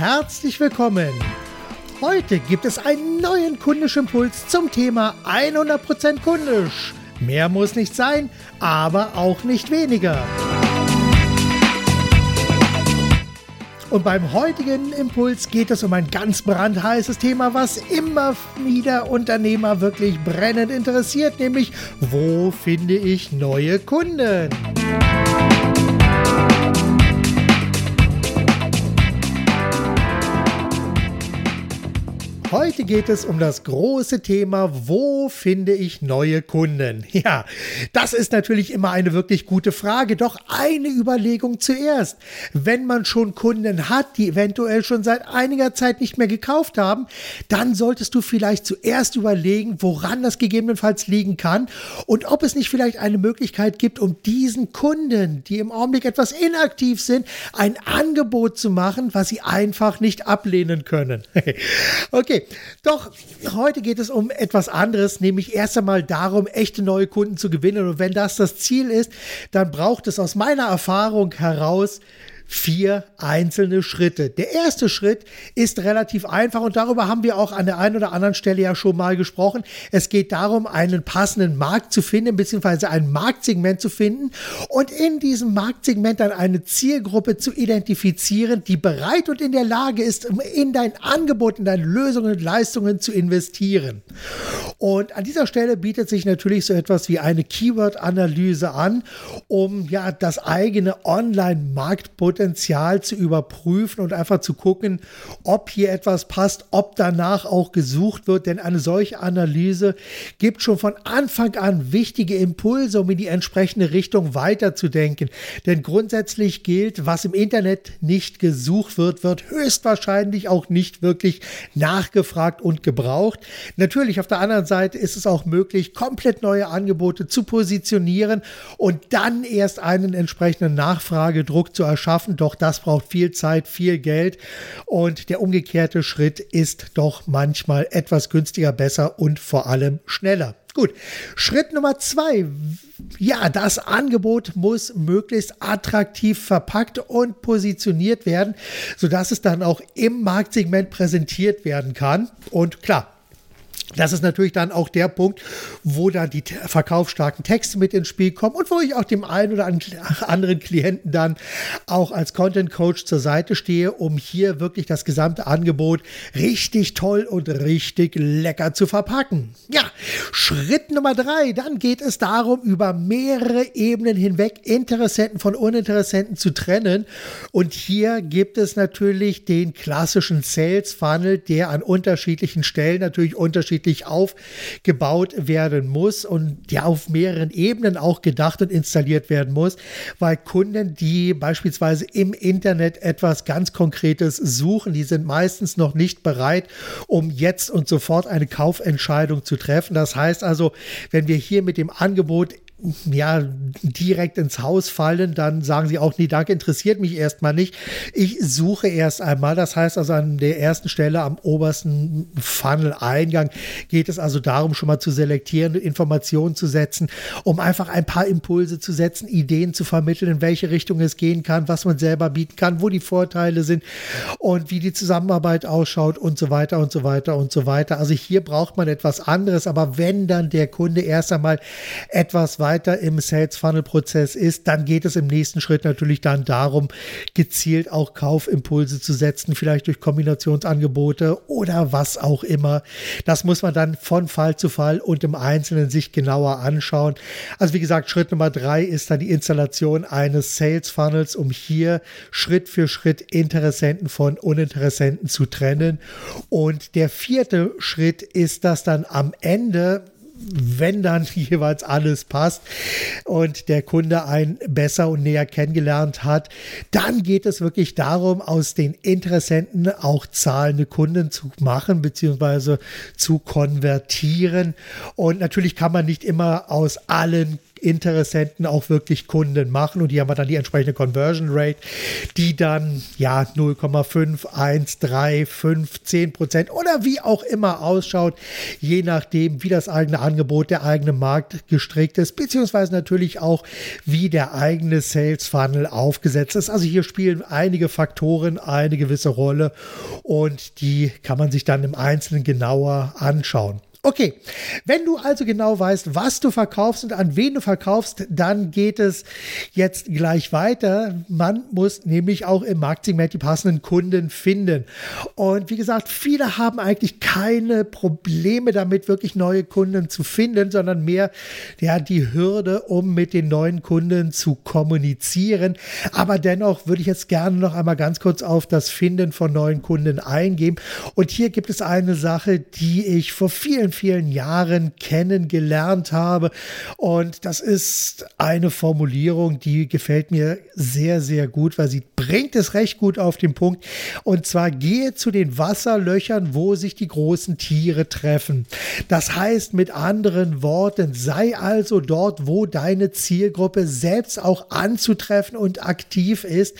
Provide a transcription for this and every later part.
herzlich willkommen. Heute gibt es einen neuen kundischen Impuls zum Thema 100% kundisch. Mehr muss nicht sein, aber auch nicht weniger. Und beim heutigen Impuls geht es um ein ganz brandheißes Thema, was immer wieder Unternehmer wirklich brennend interessiert, nämlich wo finde ich neue Kunden? Heute geht es um das große Thema, wo finde ich neue Kunden? Ja, das ist natürlich immer eine wirklich gute Frage, doch eine Überlegung zuerst. Wenn man schon Kunden hat, die eventuell schon seit einiger Zeit nicht mehr gekauft haben, dann solltest du vielleicht zuerst überlegen, woran das gegebenenfalls liegen kann und ob es nicht vielleicht eine Möglichkeit gibt, um diesen Kunden, die im Augenblick etwas inaktiv sind, ein Angebot zu machen, was sie einfach nicht ablehnen können. okay, doch heute geht es um etwas anderes, nämlich erst einmal darum, echte neue Kunden zu gewinnen. Und wenn das das Ziel ist, dann braucht es aus meiner Erfahrung heraus vier einzelne Schritte. Der erste Schritt ist relativ einfach und darüber haben wir auch an der einen oder anderen Stelle ja schon mal gesprochen. Es geht darum, einen passenden Markt zu finden, beziehungsweise ein Marktsegment zu finden und in diesem Marktsegment dann eine Zielgruppe zu identifizieren, die bereit und in der Lage ist, in dein Angebot, in deine Lösungen und Leistungen zu investieren. Und an dieser Stelle bietet sich natürlich so etwas wie eine Keyword-Analyse an, um ja das eigene Online-Marktpotenzial Potenzial zu überprüfen und einfach zu gucken, ob hier etwas passt, ob danach auch gesucht wird. Denn eine solche Analyse gibt schon von Anfang an wichtige Impulse, um in die entsprechende Richtung weiterzudenken. Denn grundsätzlich gilt, was im Internet nicht gesucht wird, wird höchstwahrscheinlich auch nicht wirklich nachgefragt und gebraucht. Natürlich auf der anderen Seite ist es auch möglich, komplett neue Angebote zu positionieren und dann erst einen entsprechenden Nachfragedruck zu erschaffen schaffen. Doch das braucht viel Zeit, viel Geld. Und der umgekehrte Schritt ist doch manchmal etwas günstiger, besser und vor allem schneller. Gut, Schritt Nummer zwei. Ja, das Angebot muss möglichst attraktiv verpackt und positioniert werden, sodass es dann auch im Marktsegment präsentiert werden kann. Und klar, das ist natürlich dann auch der Punkt, wo dann die verkaufsstarken Texte mit ins Spiel kommen und wo ich auch dem einen oder anderen Klienten dann auch als Content Coach zur Seite stehe, um hier wirklich das gesamte Angebot richtig toll und richtig lecker zu verpacken. Ja, Schritt Nummer drei, dann geht es darum, über mehrere Ebenen hinweg Interessenten von Uninteressenten zu trennen. Und hier gibt es natürlich den klassischen Sales Funnel, der an unterschiedlichen Stellen natürlich unterschiedlich unterschiedlich aufgebaut werden muss und ja auf mehreren Ebenen auch gedacht und installiert werden muss, weil Kunden, die beispielsweise im Internet etwas ganz Konkretes suchen, die sind meistens noch nicht bereit, um jetzt und sofort eine Kaufentscheidung zu treffen. Das heißt also, wenn wir hier mit dem Angebot ja, direkt ins Haus fallen, dann sagen sie auch, nee, danke, interessiert mich erstmal nicht. Ich suche erst einmal. Das heißt also an der ersten Stelle am obersten Funnel-Eingang geht es also darum, schon mal zu selektieren, Informationen zu setzen, um einfach ein paar Impulse zu setzen, Ideen zu vermitteln, in welche Richtung es gehen kann, was man selber bieten kann, wo die Vorteile sind und wie die Zusammenarbeit ausschaut und so weiter und so weiter und so weiter. Also hier braucht man etwas anderes, aber wenn dann der Kunde erst einmal etwas weiter weiter im Sales Funnel Prozess ist, dann geht es im nächsten Schritt natürlich dann darum, gezielt auch Kaufimpulse zu setzen, vielleicht durch Kombinationsangebote oder was auch immer. Das muss man dann von Fall zu Fall und im Einzelnen sich genauer anschauen. Also wie gesagt, Schritt Nummer drei ist dann die Installation eines Sales Funnels, um hier Schritt für Schritt Interessenten von Uninteressenten zu trennen. Und der vierte Schritt ist, dass dann am Ende wenn dann jeweils alles passt und der Kunde einen besser und näher kennengelernt hat, dann geht es wirklich darum, aus den Interessenten auch zahlende Kunden zu machen bzw. zu konvertieren. Und natürlich kann man nicht immer aus allen Interessenten auch wirklich Kunden machen und die haben wir dann die entsprechende Conversion Rate, die dann ja 0,5, 1, 3, 5, 10 Prozent oder wie auch immer ausschaut, je nachdem, wie das eigene Angebot, der eigene Markt gestrickt ist, beziehungsweise natürlich auch, wie der eigene Sales Funnel aufgesetzt ist. Also hier spielen einige Faktoren eine gewisse Rolle und die kann man sich dann im Einzelnen genauer anschauen. Okay, wenn du also genau weißt, was du verkaufst und an wen du verkaufst, dann geht es jetzt gleich weiter. Man muss nämlich auch im Marktsegment die passenden Kunden finden. Und wie gesagt, viele haben eigentlich keine Probleme damit, wirklich neue Kunden zu finden, sondern mehr ja, die Hürde, um mit den neuen Kunden zu kommunizieren. Aber dennoch würde ich jetzt gerne noch einmal ganz kurz auf das Finden von neuen Kunden eingehen. Und hier gibt es eine Sache, die ich vor vielen vielen, vielen Jahren kennengelernt habe. Und das ist eine Formulierung, die gefällt mir sehr, sehr gut, weil sie bringt es recht gut auf den Punkt. Und zwar gehe zu den Wasserlöchern, wo sich die großen Tiere treffen. Das heißt mit anderen Worten, sei also dort, wo deine Zielgruppe selbst auch anzutreffen und aktiv ist.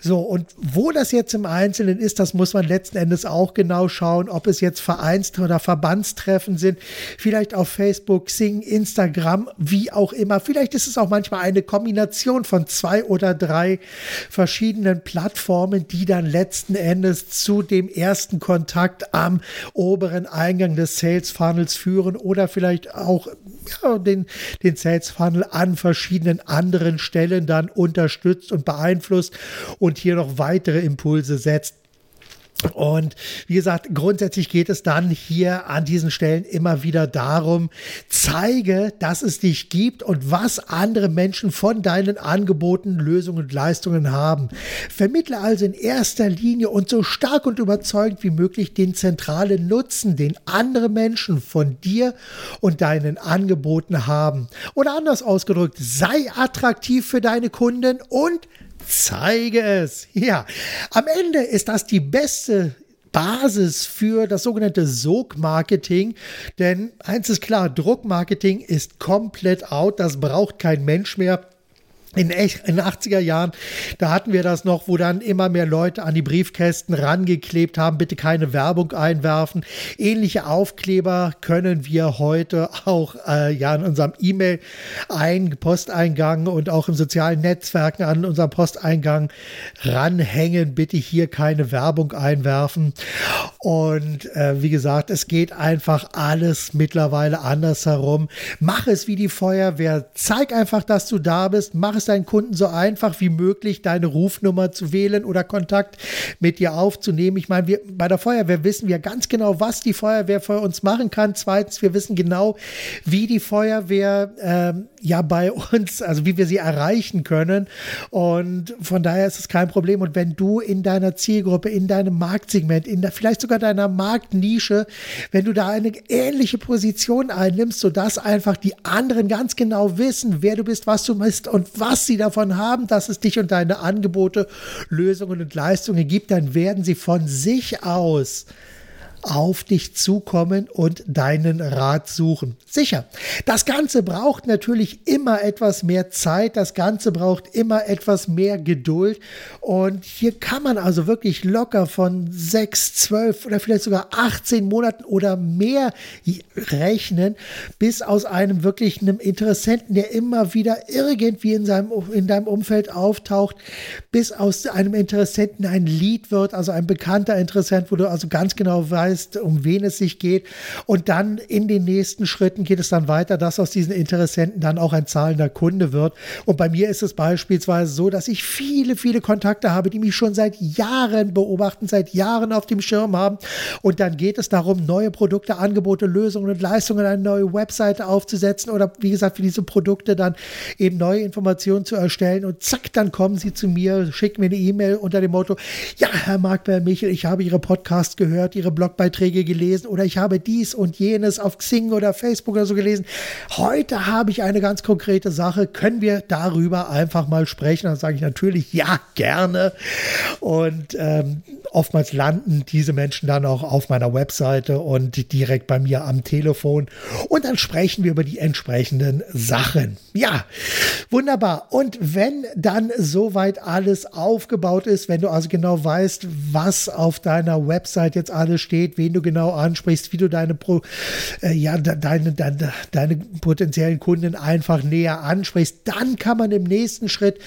So, und wo das jetzt im Einzelnen ist, das muss man letzten Endes auch genau schauen, ob es jetzt Vereins- oder Verbandstreffen sind, vielleicht auf Facebook, Xing, Instagram, wie auch immer. Vielleicht ist es auch manchmal eine Kombination von zwei oder drei verschiedenen Plattformen, die dann letzten Endes zu dem ersten Kontakt am oberen Eingang des Sales Funnels führen oder vielleicht auch ja, den, den Sales Funnel an verschiedenen anderen Stellen dann unterstützt und beeinflusst und hier noch weitere Impulse setzt. Und wie gesagt, grundsätzlich geht es dann hier an diesen Stellen immer wieder darum, zeige, dass es dich gibt und was andere Menschen von deinen Angeboten, Lösungen und Leistungen haben. Vermittle also in erster Linie und so stark und überzeugend wie möglich den zentralen Nutzen, den andere Menschen von dir und deinen Angeboten haben. Oder anders ausgedrückt, sei attraktiv für deine Kunden und Zeige es. Ja, am Ende ist das die beste Basis für das sogenannte Sog-Marketing. Denn eins ist klar, Druckmarketing ist komplett out. Das braucht kein Mensch mehr in, in den 80er Jahren, da hatten wir das noch, wo dann immer mehr Leute an die Briefkästen rangeklebt haben, bitte keine Werbung einwerfen. Ähnliche Aufkleber können wir heute auch äh, ja in unserem E-Mail-Posteingang und auch im sozialen Netzwerken an unserem Posteingang ranhängen. Bitte hier keine Werbung einwerfen. Und äh, wie gesagt, es geht einfach alles mittlerweile anders herum. Mach es wie die Feuerwehr. Zeig einfach, dass du da bist. Mach es deinen Kunden so einfach wie möglich, deine Rufnummer zu wählen oder Kontakt mit dir aufzunehmen. Ich meine, wir, bei der Feuerwehr wissen wir ganz genau, was die Feuerwehr für uns machen kann. Zweitens, wir wissen genau, wie die Feuerwehr ähm, ja bei uns, also wie wir sie erreichen können. Und von daher ist es kein Problem. Und wenn du in deiner Zielgruppe, in deinem Marktsegment, in der, vielleicht sogar deiner Marktnische, wenn du da eine ähnliche Position einnimmst, sodass einfach die anderen ganz genau wissen, wer du bist, was du bist und was was sie davon haben, dass es dich und deine Angebote, Lösungen und Leistungen gibt, dann werden sie von sich aus auf dich zukommen und deinen Rat suchen. Sicher, das Ganze braucht natürlich immer etwas mehr Zeit, das Ganze braucht immer etwas mehr Geduld und hier kann man also wirklich locker von sechs, zwölf oder vielleicht sogar 18 Monaten oder mehr rechnen, bis aus einem wirklich einem Interessenten, der immer wieder irgendwie in, seinem, in deinem Umfeld auftaucht, bis aus einem Interessenten ein Lied wird, also ein bekannter Interessent, wo du also ganz genau weißt, weißt, um wen es sich geht. Und dann in den nächsten Schritten geht es dann weiter, dass aus diesen Interessenten dann auch ein zahlender Kunde wird. Und bei mir ist es beispielsweise so, dass ich viele, viele Kontakte habe, die mich schon seit Jahren beobachten, seit Jahren auf dem Schirm haben. Und dann geht es darum, neue Produkte, Angebote, Lösungen und Leistungen, eine neue Webseite aufzusetzen oder wie gesagt, für diese Produkte dann eben neue Informationen zu erstellen. Und zack, dann kommen sie zu mir, schicken mir eine E-Mail unter dem Motto, ja, Herr Mark Michel, ich habe Ihre Podcast gehört, Ihre Blog Blogbeiträge gelesen oder ich habe dies und jenes auf Xing oder Facebook oder so gelesen. Heute habe ich eine ganz konkrete Sache. Können wir darüber einfach mal sprechen? Dann sage ich natürlich ja, gerne. Und ähm, oftmals landen diese Menschen dann auch auf meiner Webseite und direkt bei mir am Telefon. Und dann sprechen wir über die entsprechenden Sachen. Ja, wunderbar. Und wenn dann soweit alles aufgebaut ist, wenn du also genau weißt, was auf deiner Website jetzt alles steht, wen du genau ansprichst, wie du deine, Pro, äh, ja, deine, deine, deine potenziellen Kunden einfach näher ansprichst, dann kann man im nächsten Schritt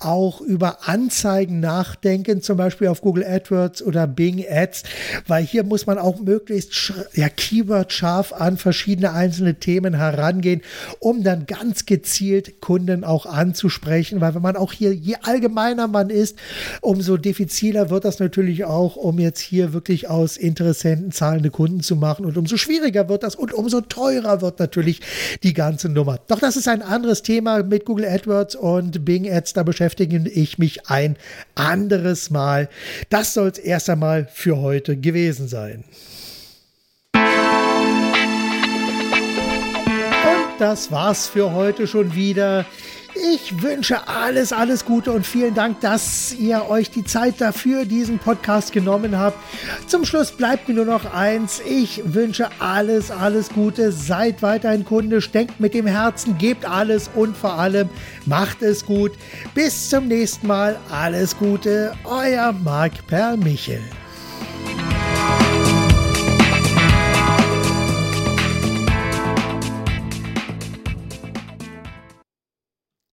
auch über Anzeigen nachdenken, zum Beispiel auf Google AdWords oder Bing Ads, weil hier muss man auch möglichst ja, Keyword scharf an verschiedene einzelne Themen herangehen, um dann ganz gezielt Kunden auch anzusprechen, weil wenn man auch hier, je allgemeiner man ist, umso diffiziler wird das natürlich auch, um jetzt hier wirklich aus Interessenten zahlende Kunden zu machen und umso schwieriger wird das und umso teurer wird natürlich die ganze Nummer. Doch das ist ein anderes Thema mit Google AdWords und Bing Ads, da beschäftige ich mich ein anderes Mal. Das soll es erst einmal für heute gewesen sein. das war's für heute schon wieder. Ich wünsche alles, alles Gute und vielen Dank, dass ihr euch die Zeit dafür diesen Podcast genommen habt. Zum Schluss bleibt mir nur noch eins. Ich wünsche alles, alles Gute. Seid weiterhin Kunde, denkt mit dem Herzen, gebt alles und vor allem macht es gut. Bis zum nächsten Mal. Alles Gute. Euer Marc Permichel.